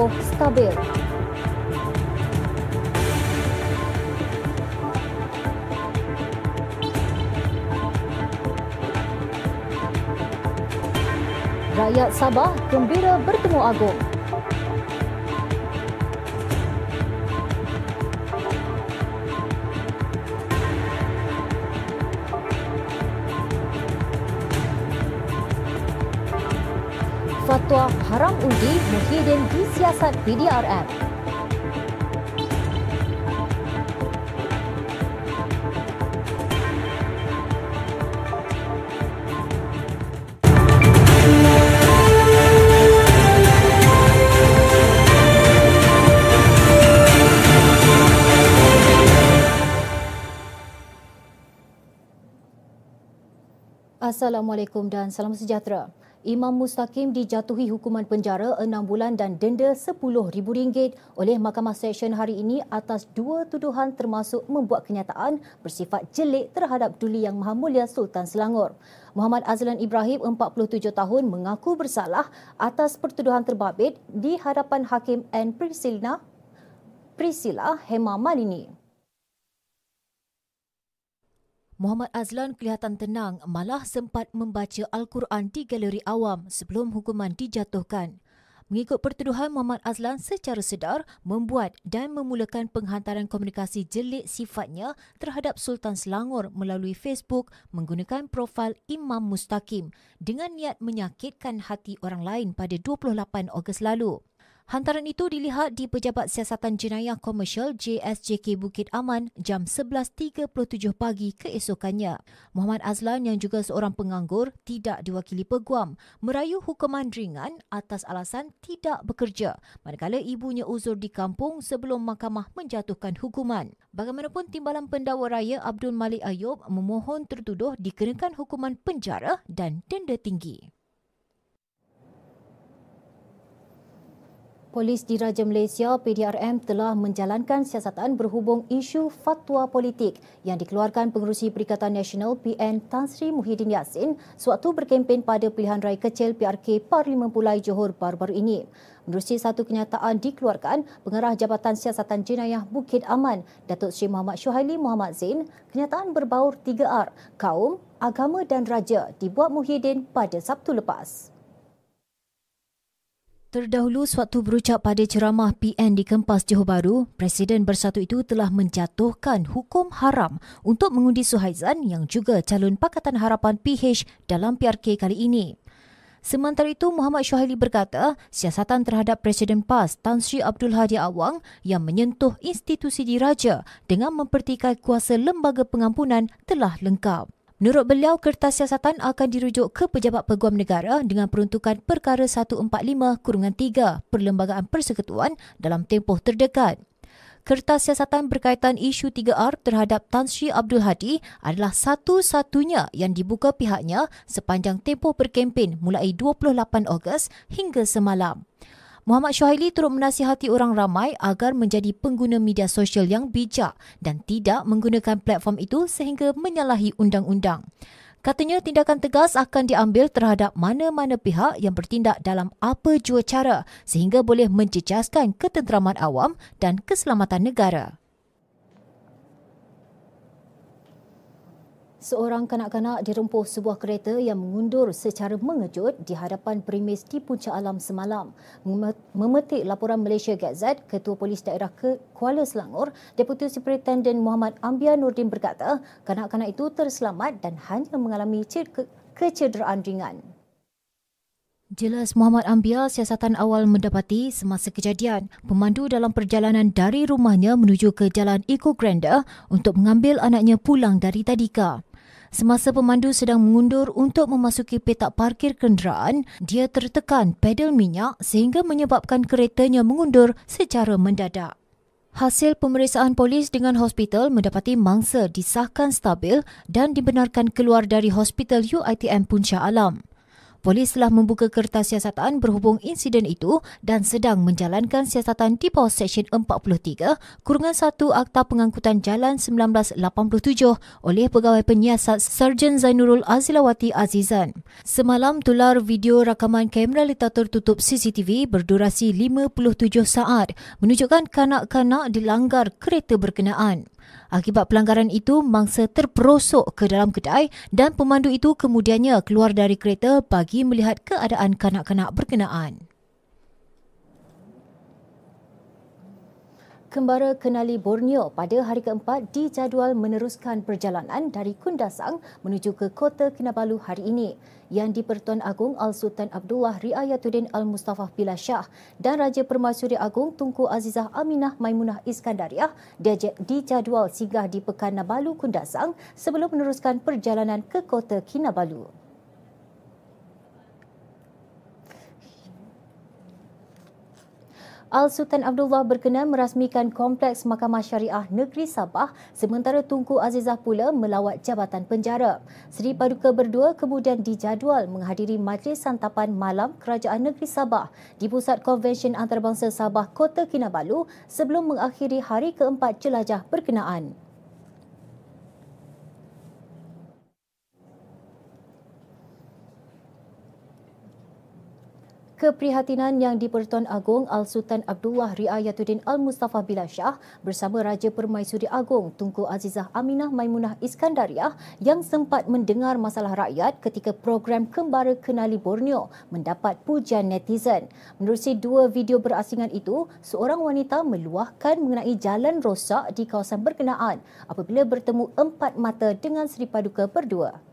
rempuh stabil. Rakyat Sabah gembira bertemu Agong. Disiasat PDRM. Assalamualaikum dan salam sejahtera. Imam Mustaqim dijatuhi hukuman penjara 6 bulan dan denda RM10,000 oleh Mahkamah Seksyen hari ini atas dua tuduhan termasuk membuat kenyataan bersifat jelik terhadap Duli Yang Maha Mulia Sultan Selangor. Muhammad Azlan Ibrahim, 47 tahun, mengaku bersalah atas pertuduhan terbabit di hadapan Hakim N. Priscilla, Priscilla Hema Malini. Muhammad Azlan kelihatan tenang malah sempat membaca Al-Quran di galeri awam sebelum hukuman dijatuhkan. Mengikut pertuduhan Muhammad Azlan secara sedar membuat dan memulakan penghantaran komunikasi jelik sifatnya terhadap Sultan Selangor melalui Facebook menggunakan profil Imam Mustaqim dengan niat menyakitkan hati orang lain pada 28 Ogos lalu. Hantaran itu dilihat di Pejabat Siasatan Jenayah Komersial JSJK Bukit Aman jam 11.37 pagi keesokannya. Muhammad Azlan yang juga seorang penganggur tidak diwakili peguam merayu hukuman ringan atas alasan tidak bekerja manakala ibunya uzur di kampung sebelum mahkamah menjatuhkan hukuman. Bagaimanapun Timbalan Pendakwa Raya Abdul Malik Ayub memohon tertuduh dikenakan hukuman penjara dan denda tinggi. Polis Diraja Malaysia PDRM telah menjalankan siasatan berhubung isu fatwa politik yang dikeluarkan pengerusi Perikatan Nasional PN Tan Sri Muhyiddin Yassin sewaktu berkempen pada pilihan raya kecil PRK Parlimen Pulai Johor baru-baru ini. Menerusi satu kenyataan dikeluarkan Pengarah Jabatan Siasatan Jenayah Bukit Aman, Datuk Sri Muhammad Syuhaili Muhammad Zain, kenyataan berbaur 3R, kaum, agama dan raja dibuat Muhyiddin pada Sabtu lepas. Terdahulu sewaktu berucap pada ceramah PN di Kempas Johor Bahru, Presiden Bersatu itu telah menjatuhkan hukum haram untuk mengundi Suhaizan yang juga calon Pakatan Harapan PH dalam PRK kali ini. Sementara itu, Muhammad Syuhaili berkata, siasatan terhadap Presiden PAS Tan Sri Abdul Hadi Awang yang menyentuh institusi diraja dengan mempertikai kuasa lembaga pengampunan telah lengkap. Menurut beliau, kertas siasatan akan dirujuk ke Pejabat Peguam Negara dengan peruntukan Perkara 145-3 Perlembagaan Persekutuan dalam tempoh terdekat. Kertas siasatan berkaitan isu 3R terhadap Tan Sri Abdul Hadi adalah satu-satunya yang dibuka pihaknya sepanjang tempoh berkempen mulai 28 Ogos hingga semalam. Muhammad Syuhaili turut menasihati orang ramai agar menjadi pengguna media sosial yang bijak dan tidak menggunakan platform itu sehingga menyalahi undang-undang. Katanya tindakan tegas akan diambil terhadap mana-mana pihak yang bertindak dalam apa jua cara sehingga boleh menjejaskan ketenteraman awam dan keselamatan negara. Seorang kanak-kanak dirempuh sebuah kereta yang mengundur secara mengejut di hadapan premis di Puncak Alam semalam. Memetik laporan Malaysia Gazette, Ketua Polis Daerah ke Kuala Selangor, Deputi Superintendent Muhammad Ambia Nordin berkata, kanak-kanak itu terselamat dan hanya mengalami kecederaan ringan. Jelas Muhammad Ambia siasatan awal mendapati semasa kejadian, pemandu dalam perjalanan dari rumahnya menuju ke Jalan Eco Grander untuk mengambil anaknya pulang dari Tadika. Semasa pemandu sedang mengundur untuk memasuki petak parkir kenderaan, dia tertekan pedal minyak sehingga menyebabkan keretanya mengundur secara mendadak. Hasil pemeriksaan polis dengan hospital mendapati mangsa disahkan stabil dan dibenarkan keluar dari hospital UITM Puncak Alam. Polis telah membuka kertas siasatan berhubung insiden itu dan sedang menjalankan siasatan di bawah Seksyen 43 Kurungan 1 Akta Pengangkutan Jalan 1987 oleh Pegawai Penyiasat Sarjan Zainurul Azilawati Azizan. Semalam tular video rakaman kamera letak tertutup CCTV berdurasi 57 saat menunjukkan kanak-kanak dilanggar kereta berkenaan. Akibat pelanggaran itu, mangsa terperosok ke dalam kedai dan pemandu itu kemudiannya keluar dari kereta bagi melihat keadaan kanak-kanak berkenaan. Kembara Kenali Borneo pada hari keempat dijadual meneruskan perjalanan dari Kundasang menuju ke Kota Kinabalu hari ini yang di-Pertuan Agong Al-Sultan Abdullah Riayatuddin Al-Mustafa Billah Shah dan Raja Permaisuri Agong Tunku Azizah Aminah Maimunah Iskandariah dijadual singgah di Pekan Nabalu Kundasang sebelum meneruskan perjalanan ke Kota Kinabalu. Al-Sultan Abdullah berkenan merasmikan Kompleks Mahkamah Syariah Negeri Sabah sementara Tunku Azizah pula melawat Jabatan Penjara. Seri Paduka berdua kemudian dijadual menghadiri majlis santapan malam Kerajaan Negeri Sabah di Pusat Konvensyen Antarabangsa Sabah Kota Kinabalu sebelum mengakhiri hari keempat jelajah berkenaan. Keprihatinan yang di-Pertuan Agong Al-Sultan Abdullah Riayatuddin Al-Mustafa Billah Shah bersama Raja Permaisuri Agong Tunku Azizah Aminah Maimunah Iskandariah yang sempat mendengar masalah rakyat ketika program Kembara Kenali Borneo mendapat pujian netizen. Menerusi dua video berasingan itu, seorang wanita meluahkan mengenai jalan rosak di kawasan berkenaan apabila bertemu empat mata dengan Seri Paduka berdua.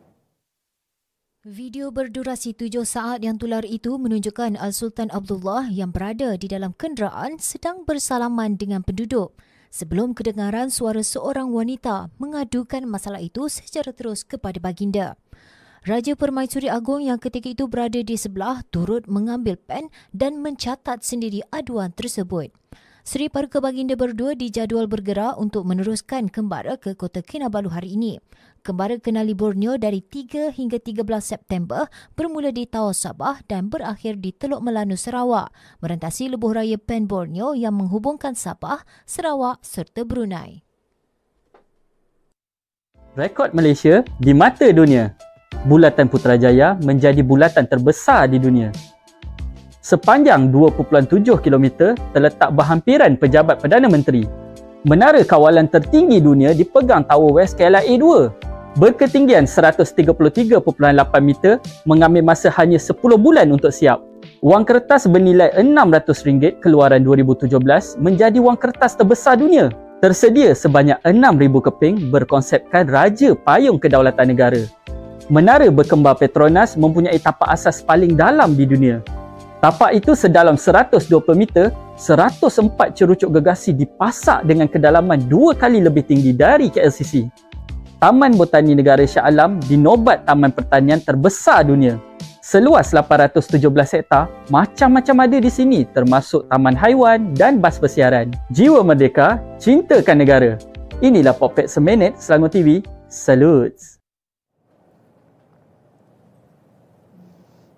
Video berdurasi tujuh saat yang tular itu menunjukkan Al-Sultan Abdullah yang berada di dalam kenderaan sedang bersalaman dengan penduduk sebelum kedengaran suara seorang wanita mengadukan masalah itu secara terus kepada baginda. Raja Permaisuri Agong yang ketika itu berada di sebelah turut mengambil pen dan mencatat sendiri aduan tersebut. Seri Paduka Baginda berdua dijadual bergerak untuk meneruskan kembara ke Kota Kinabalu hari ini. Kembara kenali Borneo dari 3 hingga 13 September bermula di Tawau Sabah dan berakhir di Teluk Melanu Sarawak, merentasi lebuh raya Pen Borneo yang menghubungkan Sabah, Sarawak serta Brunei. Rekod Malaysia di mata dunia. Bulatan Putrajaya menjadi bulatan terbesar di dunia sepanjang 2.7 km terletak berhampiran pejabat Perdana Menteri. Menara kawalan tertinggi dunia dipegang Tower West KLIA 2. Berketinggian 133.8 meter mengambil masa hanya 10 bulan untuk siap. Wang kertas bernilai RM600 keluaran 2017 menjadi wang kertas terbesar dunia. Tersedia sebanyak 6,000 keping berkonsepkan Raja Payung Kedaulatan Negara. Menara berkembar Petronas mempunyai tapak asas paling dalam di dunia. Tapak itu sedalam 120 meter, 104 cerucuk gegasi dipasak dengan kedalaman dua kali lebih tinggi dari KLCC. Taman Botani Negara Shah Alam dinobat taman pertanian terbesar dunia. Seluas 817 hektar, macam-macam ada di sini termasuk taman haiwan dan bas bersiaran. Jiwa merdeka, cintakan negara. Inilah Popet Seminit Selangor TV. Salutes!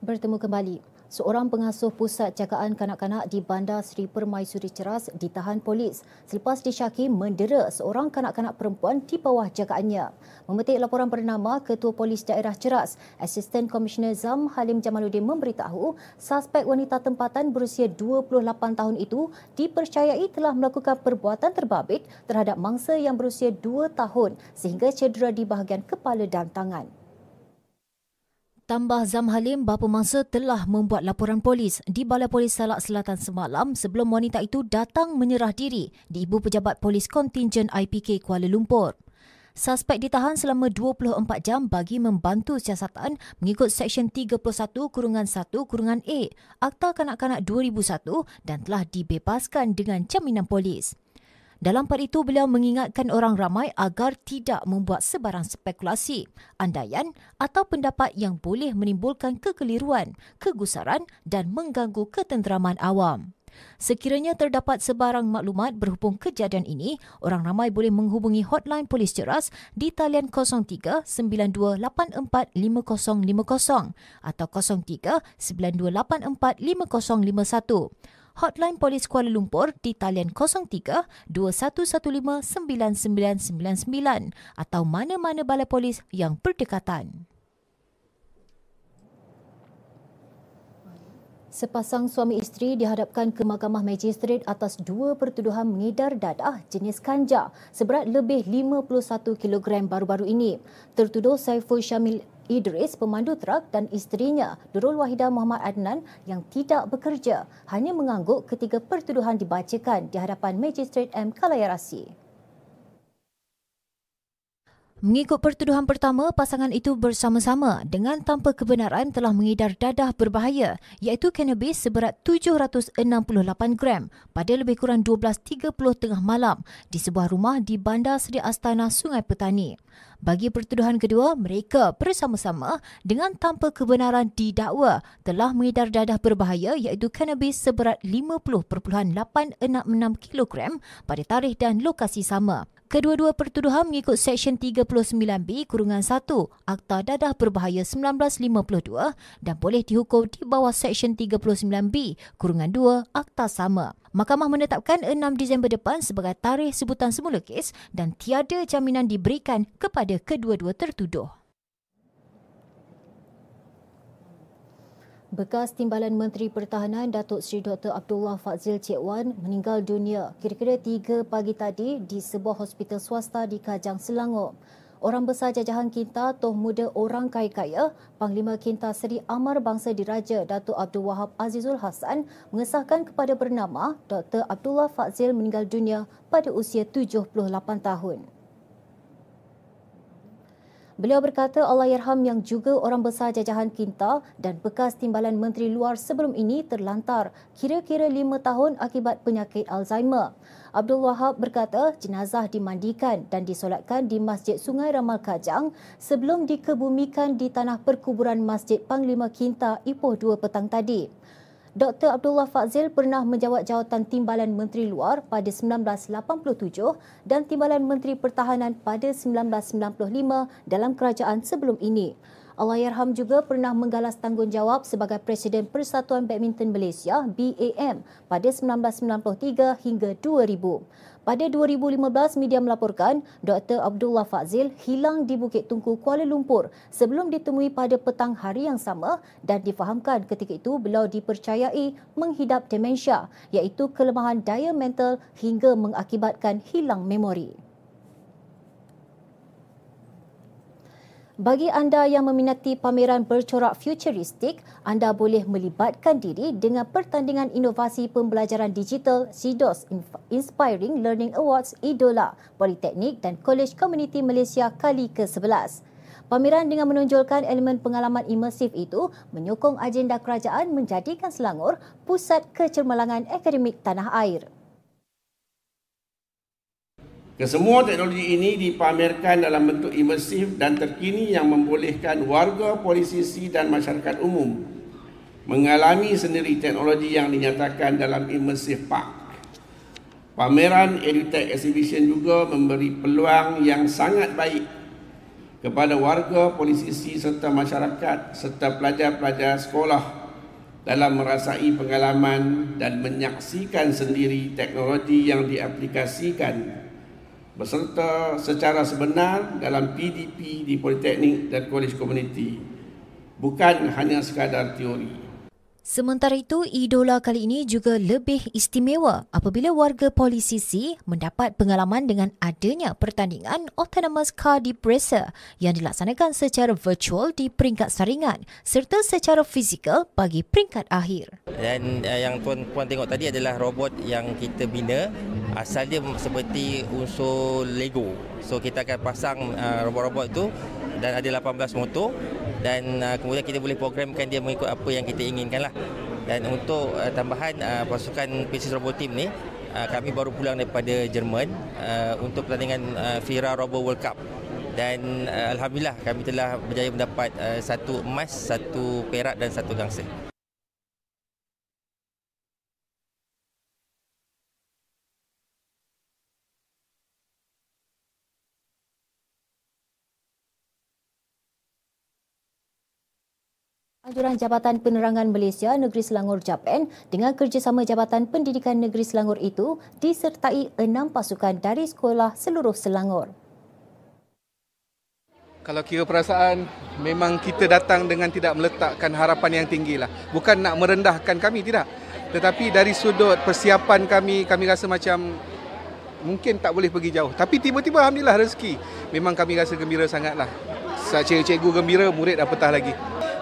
Bertemu kembali seorang pengasuh pusat jagaan kanak-kanak di Bandar Seri Permaisuri Ceras ditahan polis selepas disyaki mendera seorang kanak-kanak perempuan di bawah jagaannya. Memetik laporan bernama Ketua Polis Daerah Ceras, Asisten Komisioner Zam Halim Jamaluddin memberitahu suspek wanita tempatan berusia 28 tahun itu dipercayai telah melakukan perbuatan terbabit terhadap mangsa yang berusia 2 tahun sehingga cedera di bahagian kepala dan tangan. Tambah Zam Halim, bapa mangsa telah membuat laporan polis di Balai Polis Salak Selatan semalam sebelum wanita itu datang menyerah diri di Ibu Pejabat Polis Kontingen IPK Kuala Lumpur. Suspek ditahan selama 24 jam bagi membantu siasatan mengikut Seksyen 31 Kurungan 1 Kurungan A Akta Kanak-Kanak 2001 dan telah dibebaskan dengan jaminan polis. Dalam part itu, beliau mengingatkan orang ramai agar tidak membuat sebarang spekulasi, andaian atau pendapat yang boleh menimbulkan kekeliruan, kegusaran dan mengganggu ketenteraman awam. Sekiranya terdapat sebarang maklumat berhubung kejadian ini, orang ramai boleh menghubungi hotline polis ceras di talian 03 9284 5050 atau 03 9284 5051. Hotline Polis Kuala Lumpur di talian 03 2115 9999 atau mana-mana balai polis yang berdekatan. Sepasang suami isteri dihadapkan ke Mahkamah Magistrate atas dua pertuduhan mengedar dadah jenis kanja seberat lebih 51 kg baru-baru ini. Tertuduh Saiful Syamil Idris, pemandu truk dan isterinya Nurul Wahida Muhammad Adnan yang tidak bekerja hanya mengangguk ketika pertuduhan dibacakan di hadapan Magistrate M Kalayarasi. Mengikut pertuduhan pertama, pasangan itu bersama-sama dengan tanpa kebenaran telah mengedar dadah berbahaya iaitu cannabis seberat 768 gram pada lebih kurang 12.30 tengah malam di sebuah rumah di Bandar Seri Astana Sungai Petani. Bagi pertuduhan kedua, mereka bersama-sama dengan tanpa kebenaran didakwa telah mengedar dadah berbahaya iaitu cannabis seberat 50.866 kilogram pada tarikh dan lokasi sama. Kedua-dua pertuduhan mengikut Seksyen 39B Kurungan 1 Akta Dadah Berbahaya 1952 dan boleh dihukum di bawah Seksyen 39B Kurungan 2 Akta Sama. Mahkamah menetapkan 6 Disember depan sebagai tarikh sebutan semula kes dan tiada jaminan diberikan kepada kedua-dua tertuduh. Bekas Timbalan Menteri Pertahanan Datuk Seri Dr. Abdullah Fazil Cik Wan meninggal dunia kira-kira 3 pagi tadi di sebuah hospital swasta di Kajang Selangor. Orang besar jajahan Kinta Toh Muda Orang Kaya-Kaya, Panglima Kinta Seri Amar Bangsa Diraja Datuk Abdul Wahab Azizul Hasan mengesahkan kepada bernama Dr. Abdullah Fazil meninggal dunia pada usia 78 tahun. Beliau berkata Allahyarham yang juga orang besar jajahan Kinta dan bekas timbalan Menteri Luar sebelum ini terlantar kira-kira lima tahun akibat penyakit Alzheimer. Abdul Wahab berkata jenazah dimandikan dan disolatkan di Masjid Sungai Ramal Kajang sebelum dikebumikan di tanah perkuburan Masjid Panglima Kinta Ipoh 2 petang tadi. Dr. Abdullah Fazil pernah menjawat jawatan Timbalan Menteri Luar pada 1987 dan Timbalan Menteri Pertahanan pada 1995 dalam kerajaan sebelum ini. Allahyarham juga pernah menggalas tanggungjawab sebagai Presiden Persatuan Badminton Malaysia BAM pada 1993 hingga 2000. Pada 2015, media melaporkan Dr. Abdullah Fazil hilang di Bukit Tungku, Kuala Lumpur sebelum ditemui pada petang hari yang sama dan difahamkan ketika itu beliau dipercayai menghidap demensia iaitu kelemahan daya mental hingga mengakibatkan hilang memori. Bagi anda yang meminati pameran bercorak futuristik, anda boleh melibatkan diri dengan pertandingan inovasi pembelajaran digital SIDOS Inspiring Learning Awards Idola Politeknik dan College Community Malaysia kali ke-11. Pameran dengan menonjolkan elemen pengalaman imersif itu menyokong agenda kerajaan menjadikan Selangor pusat kecermalangan akademik tanah air. Kesemua teknologi ini dipamerkan dalam bentuk imersif dan terkini yang membolehkan warga, polisisi dan masyarakat umum mengalami sendiri teknologi yang dinyatakan dalam Immersive Park. Pameran EduTech Exhibition juga memberi peluang yang sangat baik kepada warga, polisisi serta masyarakat serta pelajar-pelajar sekolah dalam merasai pengalaman dan menyaksikan sendiri teknologi yang diaplikasikan berserta secara sebenar dalam PDP di Politeknik dan Kolej Komuniti. Bukan hanya sekadar teori. Sementara itu, idola kali ini juga lebih istimewa apabila warga polisisi mendapat pengalaman dengan adanya pertandingan Autonomous Car Deep Racer yang dilaksanakan secara virtual di peringkat saringan serta secara fizikal bagi peringkat akhir. Dan uh, yang tuan-puan tengok tadi adalah robot yang kita bina asal dia seperti unsur Lego. So kita akan pasang uh, robot-robot itu dan ada 18 motor dan uh, kemudian kita boleh programkan dia mengikut apa yang kita inginkan lah. Dan untuk uh, tambahan uh, pasukan Pieces Robot Team ni, uh, kami baru pulang daripada Jerman uh, untuk pertandingan uh, FIRA Robo World Cup. Dan uh, Alhamdulillah kami telah berjaya mendapat uh, satu emas, satu perak dan satu gangsa. Anjuran Jabatan Penerangan Malaysia Negeri Selangor JAPEN dengan kerjasama Jabatan Pendidikan Negeri Selangor itu disertai enam pasukan dari sekolah seluruh Selangor. Kalau kira perasaan, memang kita datang dengan tidak meletakkan harapan yang tinggi lah. Bukan nak merendahkan kami, tidak. Tetapi dari sudut persiapan kami, kami rasa macam mungkin tak boleh pergi jauh. Tapi tiba-tiba Alhamdulillah rezeki. Memang kami rasa gembira sangatlah. Cikgu-cikgu gembira, murid apatah lagi.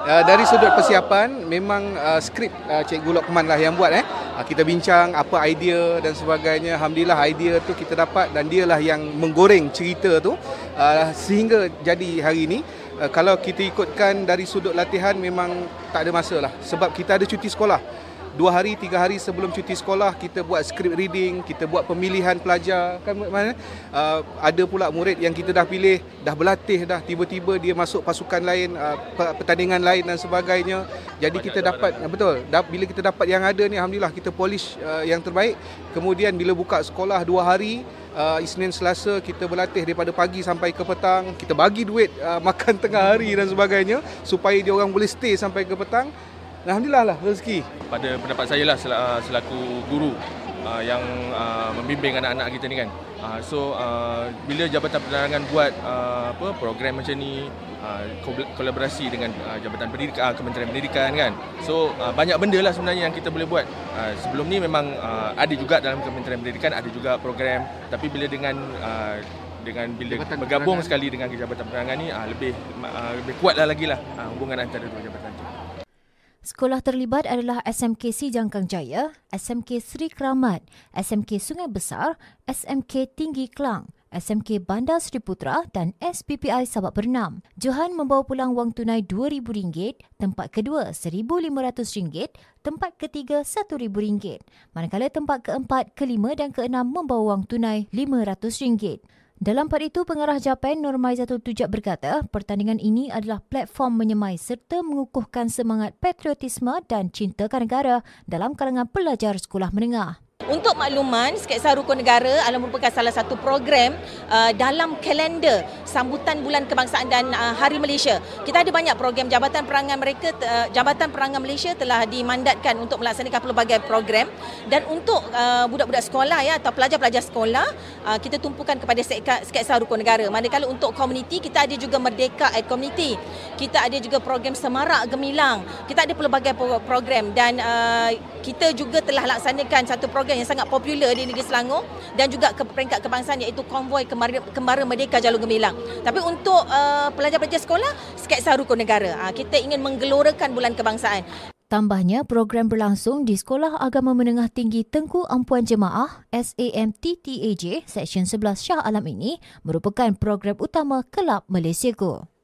Uh, dari sudut persiapan memang uh, skrip uh, Cikgu Lokman lah yang buat eh. Uh, kita bincang apa idea dan sebagainya. Alhamdulillah idea tu kita dapat dan dialah yang menggoreng cerita tu uh, sehingga jadi hari ini. Uh, kalau kita ikutkan dari sudut latihan memang tak ada masalah sebab kita ada cuti sekolah dua hari, tiga hari sebelum cuti sekolah kita buat script reading, kita buat pemilihan pelajar kan mana uh, ada pula murid yang kita dah pilih, dah berlatih dah tiba-tiba dia masuk pasukan lain, uh, pertandingan lain dan sebagainya. Jadi kita dapat uh, betul, bila kita dapat yang ada ni alhamdulillah kita polish uh, yang terbaik. Kemudian bila buka sekolah dua hari Uh, Isnin Selasa kita berlatih daripada pagi sampai ke petang kita bagi duit uh, makan tengah hari dan sebagainya supaya dia orang boleh stay sampai ke petang Alhamdulillah lah rezeki. Pada pendapat saya lah uh, selaku guru uh, yang uh, membimbing anak-anak kita ni kan. Uh, so uh, bila Jabatan Penerangan buat uh, apa program macam ni uh, kolaborasi dengan uh, Jabatan Pendidikan uh, Kementerian Pendidikan kan. So uh, banyak benda lah sebenarnya yang kita boleh buat. Uh, sebelum ni memang uh, ada juga dalam Kementerian Pendidikan ada juga program tapi bila dengan uh, dengan bila Jabatan bergabung sekali dengan Jabatan Penerangan ni uh, lebih uh, lebih kuatlah lagi lah uh, hubungan antara dua jabatan tu. Sekolah terlibat adalah SMK Si Jangkang Jaya, SMK Sri Keramat, SMK Sungai Besar, SMK Tinggi Kelang, SMK Bandar Sri Putra dan SPPI Sabak Bernam. Johan membawa pulang wang tunai RM2,000, tempat kedua RM1,500, tempat ketiga RM1,000. Manakala tempat keempat, kelima dan keenam membawa wang tunai RM500. Dalam part itu, pengarah Japan Normaizatul Tujak berkata, pertandingan ini adalah platform menyemai serta mengukuhkan semangat patriotisme dan cinta negara dalam kalangan pelajar sekolah menengah. Untuk makluman, Sketsa Rukun Negara adalah merupakan salah satu program uh, dalam kalender sambutan Bulan Kebangsaan dan uh, Hari Malaysia. Kita ada banyak program Jabatan Perangan mereka uh, Jabatan Perangan Malaysia telah dimandatkan untuk melaksanakan pelbagai program dan untuk uh, budak-budak sekolah ya atau pelajar-pelajar sekolah uh, kita tumpukan kepada Sketsa Rukun Negara. Manakala untuk komuniti kita ada juga Merdeka at Community. Kita ada juga program Semarak Gemilang. Kita ada pelbagai program dan uh, kita juga telah laksanakan satu program yang sangat popular di negeri Selangor dan juga ke peringkat kebangsaan iaitu konvoi kembara, kembara merdeka jalur gemilang. Tapi untuk uh, pelajar-pelajar sekolah, sketsa rukun negara. Uh, kita ingin menggelorakan bulan kebangsaan. Tambahnya, program berlangsung di Sekolah Agama Menengah Tinggi Tengku Ampuan Jemaah SAMTTAJ Seksyen 11 Shah Alam ini merupakan program utama Kelab Malaysia Go.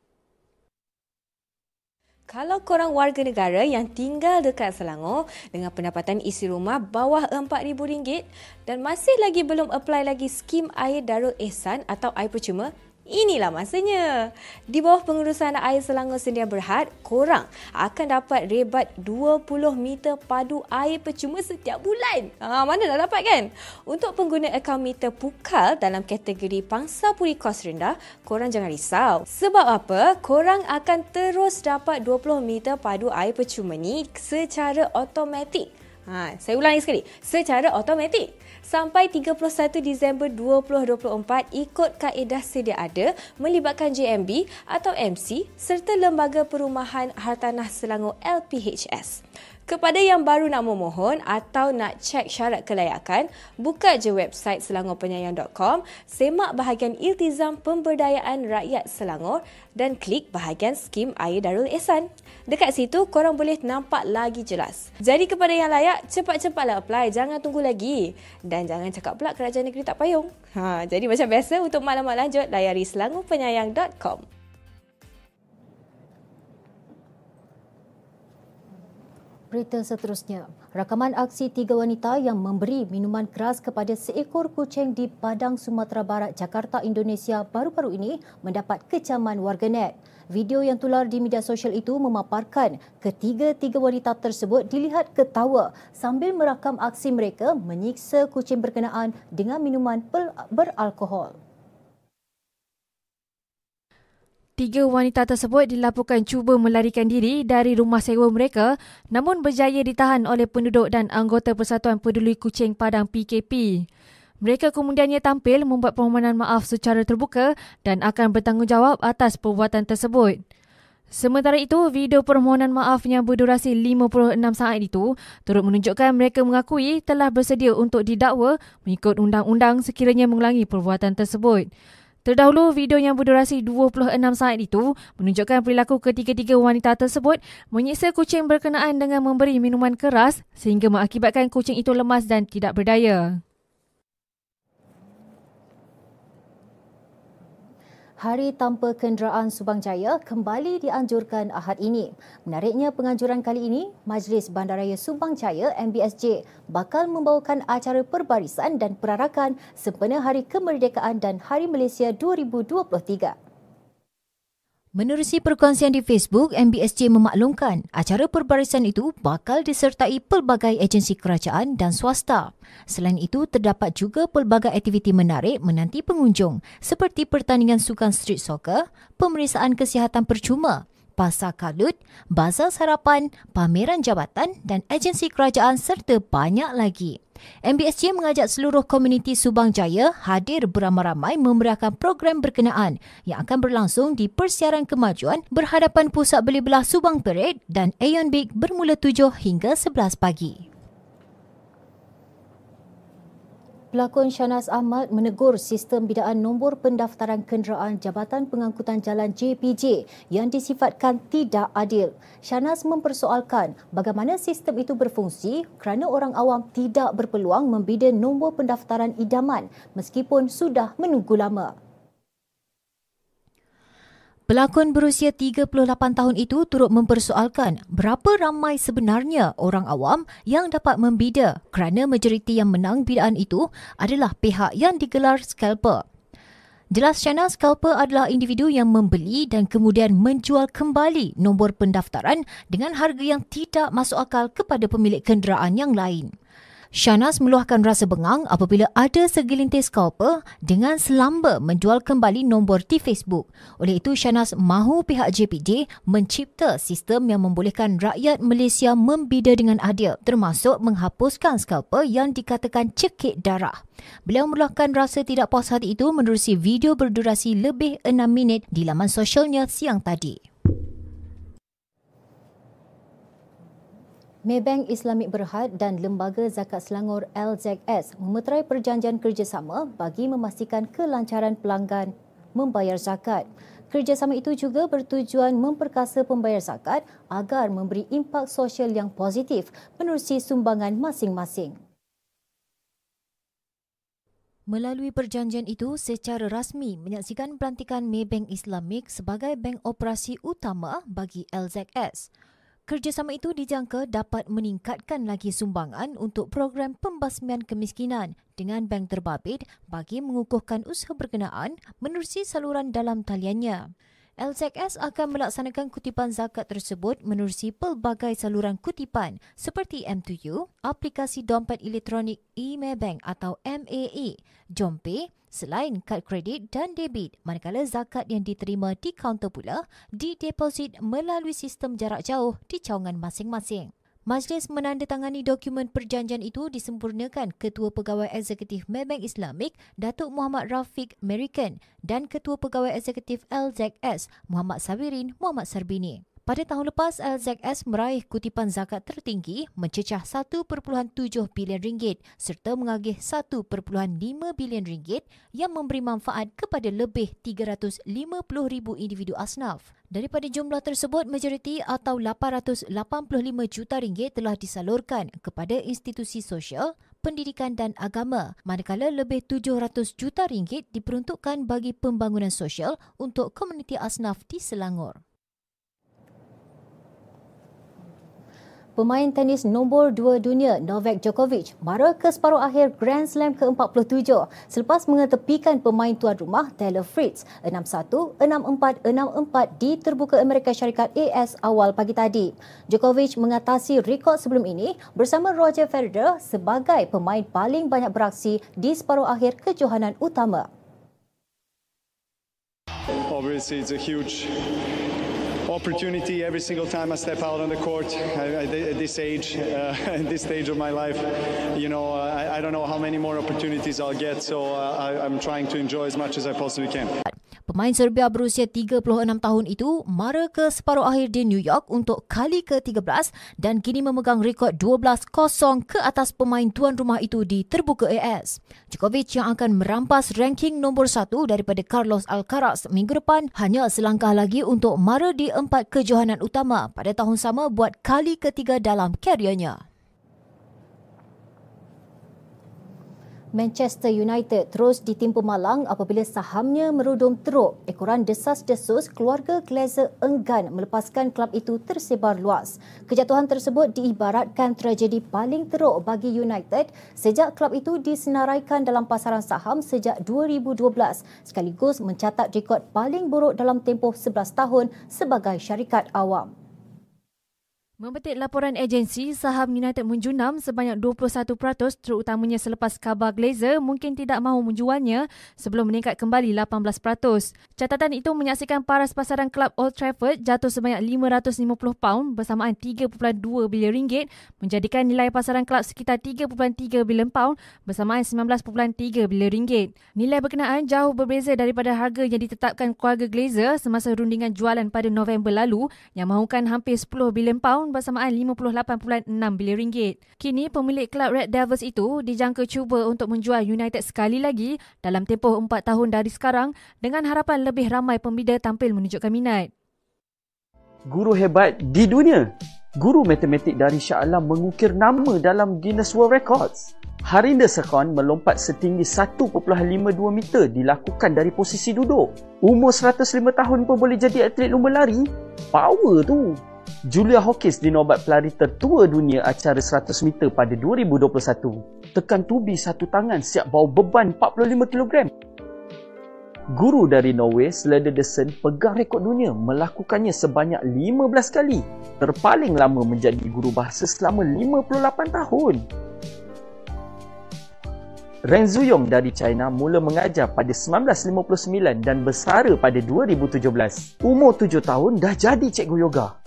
Kalau korang warga negara yang tinggal dekat Selangor dengan pendapatan isi rumah bawah RM4,000 dan masih lagi belum apply lagi skim air Darul Ehsan atau air percuma, Inilah masanya. Di bawah pengurusan Air Selangor Sedia Berhad, korang akan dapat rebat 20 meter padu air percuma setiap bulan. Ha, mana dah dapat kan? Untuk pengguna akaun meter pukal dalam kategori pangsa puri kos rendah, korang jangan risau. Sebab apa? Korang akan terus dapat 20 meter padu air percuma ni secara automatik. Ha, saya ulangi sekali. Secara automatik sampai 31 Disember 2024 ikut kaedah sedia ada melibatkan JMB atau MC serta Lembaga Perumahan Hartanah Selangor LPHS. Kepada yang baru nak memohon atau nak cek syarat kelayakan, buka je website selangorpenyayang.com, semak bahagian iltizam pemberdayaan rakyat Selangor dan klik bahagian skim air Darul Ehsan. Dekat situ, korang boleh nampak lagi jelas. Jadi kepada yang layak, cepat-cepatlah apply. Jangan tunggu lagi. Dan jangan cakap pula kerajaan negeri tak payung. Ha, jadi macam biasa, untuk maklumat lanjut, layari selangorpenyayang.com. Berita seterusnya, rakaman aksi tiga wanita yang memberi minuman keras kepada seekor kucing di Padang Sumatera Barat, Jakarta, Indonesia baru-baru ini mendapat kecaman warganet. Video yang tular di media sosial itu memaparkan ketiga-tiga wanita tersebut dilihat ketawa sambil merakam aksi mereka menyiksa kucing berkenaan dengan minuman beralkohol. Tiga wanita tersebut dilaporkan cuba melarikan diri dari rumah sewa mereka namun berjaya ditahan oleh penduduk dan anggota Persatuan Peduli Kucing Padang PKP. Mereka kemudiannya tampil membuat permohonan maaf secara terbuka dan akan bertanggungjawab atas perbuatan tersebut. Sementara itu, video permohonan maaf yang berdurasi 56 saat itu turut menunjukkan mereka mengakui telah bersedia untuk didakwa mengikut undang-undang sekiranya mengulangi perbuatan tersebut. Terdahulu, video yang berdurasi 26 saat itu menunjukkan perilaku ketiga-tiga wanita tersebut menyiksa kucing berkenaan dengan memberi minuman keras sehingga mengakibatkan kucing itu lemas dan tidak berdaya. Hari Tanpa Kenderaan Subang Jaya kembali dianjurkan Ahad ini. Menariknya penganjuran kali ini, Majlis Bandaraya Subang Jaya MBSJ bakal membawakan acara perbarisan dan perarakan sempena Hari Kemerdekaan dan Hari Malaysia 2023. Menerusi perkongsian di Facebook, MBSJ memaklumkan acara perbarisan itu bakal disertai pelbagai agensi kerajaan dan swasta. Selain itu, terdapat juga pelbagai aktiviti menarik menanti pengunjung seperti pertandingan sukan street soccer, pemeriksaan kesihatan percuma, pasar kalut, bazar sarapan, pameran jabatan dan agensi kerajaan serta banyak lagi. MBSJ mengajak seluruh komuniti Subang Jaya hadir beramai-ramai memeriahkan program berkenaan yang akan berlangsung di Persiaran Kemajuan berhadapan Pusat Beli Belah Subang Parade dan Aeon Big bermula 7 hingga 11 pagi. Pelakon Shanas Ahmad menegur sistem bidaan nombor pendaftaran kenderaan Jabatan Pengangkutan Jalan JPJ yang disifatkan tidak adil. Shanas mempersoalkan bagaimana sistem itu berfungsi kerana orang awam tidak berpeluang membida nombor pendaftaran idaman meskipun sudah menunggu lama. Pelakon berusia 38 tahun itu turut mempersoalkan berapa ramai sebenarnya orang awam yang dapat membida kerana majoriti yang menang bidaan itu adalah pihak yang digelar scalper. Jelas Shana scalper adalah individu yang membeli dan kemudian menjual kembali nombor pendaftaran dengan harga yang tidak masuk akal kepada pemilik kenderaan yang lain. Shanas meluahkan rasa bengang apabila ada segelintir scalper dengan selamba menjual kembali nombor di Facebook. Oleh itu, Shanas mahu pihak JPJ mencipta sistem yang membolehkan rakyat Malaysia membida dengan adil termasuk menghapuskan scalper yang dikatakan cekik darah. Beliau meluahkan rasa tidak puas hati itu menerusi video berdurasi lebih 6 minit di laman sosialnya siang tadi. Maybank Islamik Berhad dan Lembaga Zakat Selangor LZS memeterai perjanjian kerjasama bagi memastikan kelancaran pelanggan membayar zakat. Kerjasama itu juga bertujuan memperkasa pembayar zakat agar memberi impak sosial yang positif menerusi sumbangan masing-masing. Melalui perjanjian itu, secara rasmi menyaksikan pelantikan Maybank Islamik sebagai bank operasi utama bagi LZS. Kerjasama itu dijangka dapat meningkatkan lagi sumbangan untuk program pembasmian kemiskinan dengan bank terbabit bagi mengukuhkan usaha berkenaan menerusi saluran dalam taliannya. LZS akan melaksanakan kutipan zakat tersebut menerusi pelbagai saluran kutipan seperti M2U, aplikasi dompet elektronik e-Maybank atau MAE, Jompe, selain kad kredit dan debit manakala zakat yang diterima di kaunter pula dideposit melalui sistem jarak jauh di cawangan masing-masing. Majlis menandatangani dokumen perjanjian itu disempurnakan Ketua Pegawai Eksekutif Maybank Islamik Datuk Muhammad Rafiq American dan Ketua Pegawai Eksekutif LZS Muhammad Sawirin Muhammad Sarbini. Pada tahun lepas, LZS meraih kutipan zakat tertinggi mencecah 1.7 bilion ringgit serta mengagih 1.5 bilion ringgit yang memberi manfaat kepada lebih 350,000 individu asnaf. Daripada jumlah tersebut, majoriti atau 885 juta ringgit telah disalurkan kepada institusi sosial, pendidikan dan agama, manakala lebih 700 juta ringgit diperuntukkan bagi pembangunan sosial untuk komuniti asnaf di Selangor. Pemain tenis nombor 2 dunia Novak Djokovic mara ke separuh akhir Grand Slam ke-47 selepas mengetepikan pemain tuan rumah Taylor Fritz 6-1, 6-4, 6-4 di terbuka Amerika Syarikat AS awal pagi tadi. Djokovic mengatasi rekod sebelum ini bersama Roger Federer sebagai pemain paling banyak beraksi di separuh akhir kejohanan utama. obviously it's a huge opportunity every single time I step out on the court at this age, uh, at this stage of my life. You know, I, I, don't know how many more opportunities I'll get, so uh, I'm trying to enjoy as much as I possibly can. Pemain Serbia berusia 36 tahun itu mara ke separuh akhir di New York untuk kali ke-13 dan kini memegang rekod 12-0 ke atas pemain tuan rumah itu di terbuka AS. Djokovic yang akan merampas ranking nombor satu daripada Carlos Alcaraz minggu depan hanya selangkah lagi untuk mara di empat kejohanan utama pada tahun sama buat kali ketiga dalam karirnya. Manchester United terus ditimpa malang apabila sahamnya merudum teruk. Ekoran desas-desus keluarga Glazer enggan melepaskan klub itu tersebar luas. Kejatuhan tersebut diibaratkan tragedi paling teruk bagi United sejak klub itu disenaraikan dalam pasaran saham sejak 2012 sekaligus mencatat rekod paling buruk dalam tempoh 11 tahun sebagai syarikat awam. Membetik laporan agensi, saham United menjunam sebanyak 21% terutamanya selepas kabar Glazer mungkin tidak mahu menjualnya sebelum meningkat kembali 18%. Catatan itu menyaksikan paras pasaran klub Old Trafford jatuh sebanyak 550 pound bersamaan 3.2 bilion ringgit menjadikan nilai pasaran klub sekitar 3.3 bilion pound bersamaan 19.3 bilion ringgit. Nilai berkenaan jauh berbeza daripada harga yang ditetapkan keluarga Glazer semasa rundingan jualan pada November lalu yang mahukan hampir 10 bilion pound bersamaan 58.6 bilion ringgit. Kini pemilik kelab Red Devils itu dijangka cuba untuk menjual United sekali lagi dalam tempoh 4 tahun dari sekarang dengan harapan lebih ramai pembida tampil menunjukkan minat. Guru hebat di dunia. Guru matematik dari Shah Alam mengukir nama dalam Guinness World Records. Harinder Sekon melompat setinggi 1.52 meter dilakukan dari posisi duduk. Umur 105 tahun pun boleh jadi atlet lumba lari. Power tu. Julia Hawkins dinobat pelari tertua dunia acara 100 meter pada 2021. Tekan tubi satu tangan siap bawa beban 45 kg. Guru dari Norway, Slede Desen, pegang rekod dunia melakukannya sebanyak 15 kali. Terpaling lama menjadi guru bahasa selama 58 tahun. Ren Zuyong dari China mula mengajar pada 1959 dan bersara pada 2017. Umur 7 tahun dah jadi cikgu yoga.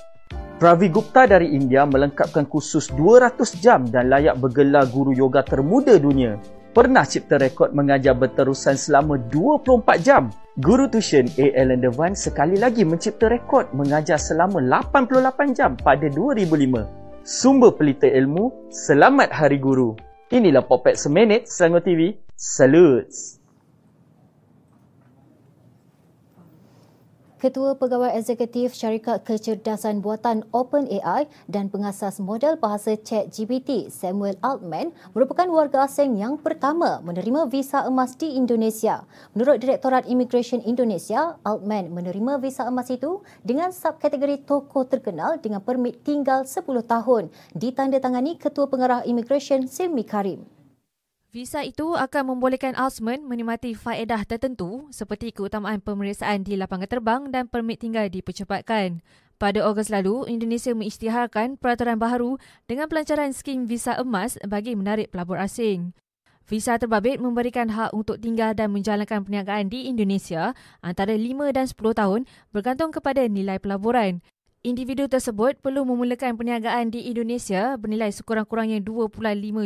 Pravi Gupta dari India melengkapkan kursus 200 jam dan layak bergelar guru yoga termuda dunia. Pernah cipta rekod mengajar berterusan selama 24 jam. Guru tuition A. Alan Devan sekali lagi mencipta rekod mengajar selama 88 jam pada 2005. Sumber pelita ilmu, selamat Hari Guru. Inilah Popet Seminit, Selangor TV. Salutes! Ketua Pegawai Eksekutif Syarikat Kecerdasan Buatan OpenAI dan pengasas model bahasa ChatGPT Samuel Altman merupakan warga asing yang pertama menerima visa emas di Indonesia. Menurut Direktorat Immigration Indonesia, Altman menerima visa emas itu dengan subkategori tokoh terkenal dengan permit tinggal 10 tahun ditandatangani Ketua Pengarah Immigration Silmi Karim. Visa itu akan membolehkan Alsman menikmati faedah tertentu seperti keutamaan pemeriksaan di lapangan terbang dan permit tinggal dipercepatkan. Pada Ogos lalu, Indonesia mengisytiharkan peraturan baharu dengan pelancaran skim visa emas bagi menarik pelabur asing. Visa terbabit memberikan hak untuk tinggal dan menjalankan perniagaan di Indonesia antara 5 dan 10 tahun bergantung kepada nilai pelaburan. Individu tersebut perlu memulakan perniagaan di Indonesia bernilai sekurang-kurangnya 2.5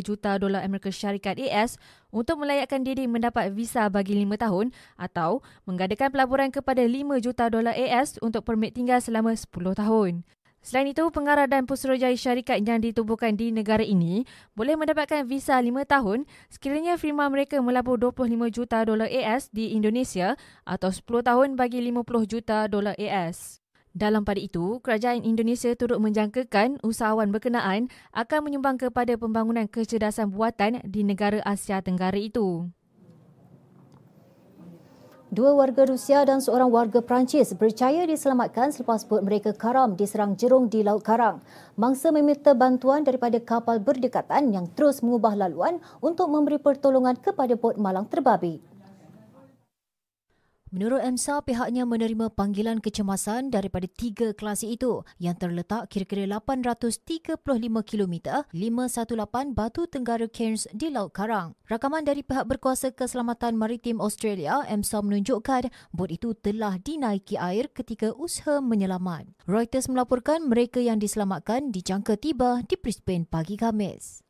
juta dolar Amerika Syarikat AS untuk melayakkan diri mendapat visa bagi 5 tahun atau menggadakan pelaburan kepada 5 juta dolar AS untuk permit tinggal selama 10 tahun. Selain itu, pengarah dan pusurajai syarikat yang ditubuhkan di negara ini boleh mendapatkan visa 5 tahun sekiranya firma mereka melabur 25 juta dolar AS di Indonesia atau 10 tahun bagi 50 juta dolar AS. Dalam pada itu, kerajaan Indonesia turut menjangkakan usahawan berkenaan akan menyumbang kepada pembangunan kecerdasan buatan di negara Asia Tenggara itu. Dua warga Rusia dan seorang warga Perancis berjaya diselamatkan selepas bot mereka karam diserang jerung di Laut Karang. Mangsa meminta bantuan daripada kapal berdekatan yang terus mengubah laluan untuk memberi pertolongan kepada bot malang terbabit. Menurut EMSA, pihaknya menerima panggilan kecemasan daripada tiga kelasi itu yang terletak kira-kira 835 km 518 Batu Tenggara Cairns di Laut Karang. Rakaman dari pihak berkuasa keselamatan maritim Australia, EMSA menunjukkan bot itu telah dinaiki air ketika usaha menyelamat. Reuters melaporkan mereka yang diselamatkan dijangka tiba di Brisbane pagi Khamis.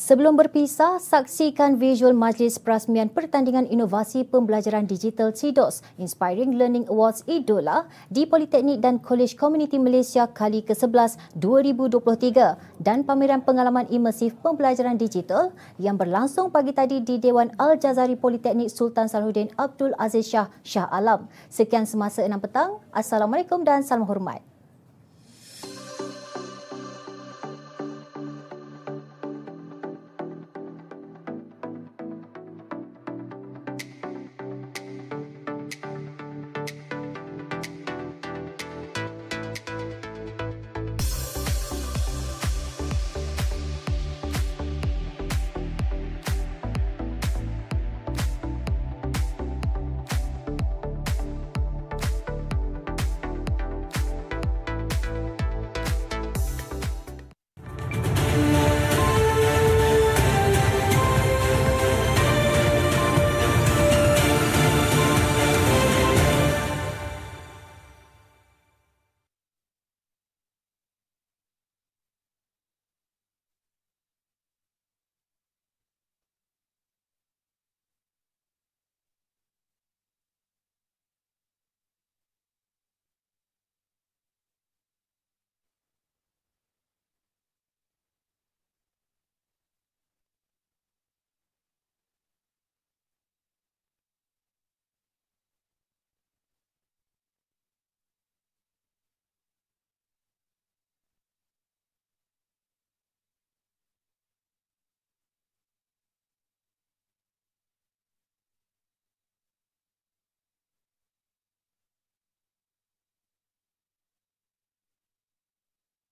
Sebelum berpisah, saksikan visual majlis perasmian pertandingan inovasi pembelajaran digital CIDOS Inspiring Learning Awards Idola di Politeknik dan College Community Malaysia kali ke-11 2023 dan pameran pengalaman imersif pembelajaran digital yang berlangsung pagi tadi di Dewan Al-Jazari Politeknik Sultan Salahuddin Abdul Aziz Shah Shah Alam. Sekian semasa 6 petang. Assalamualaikum dan salam hormat.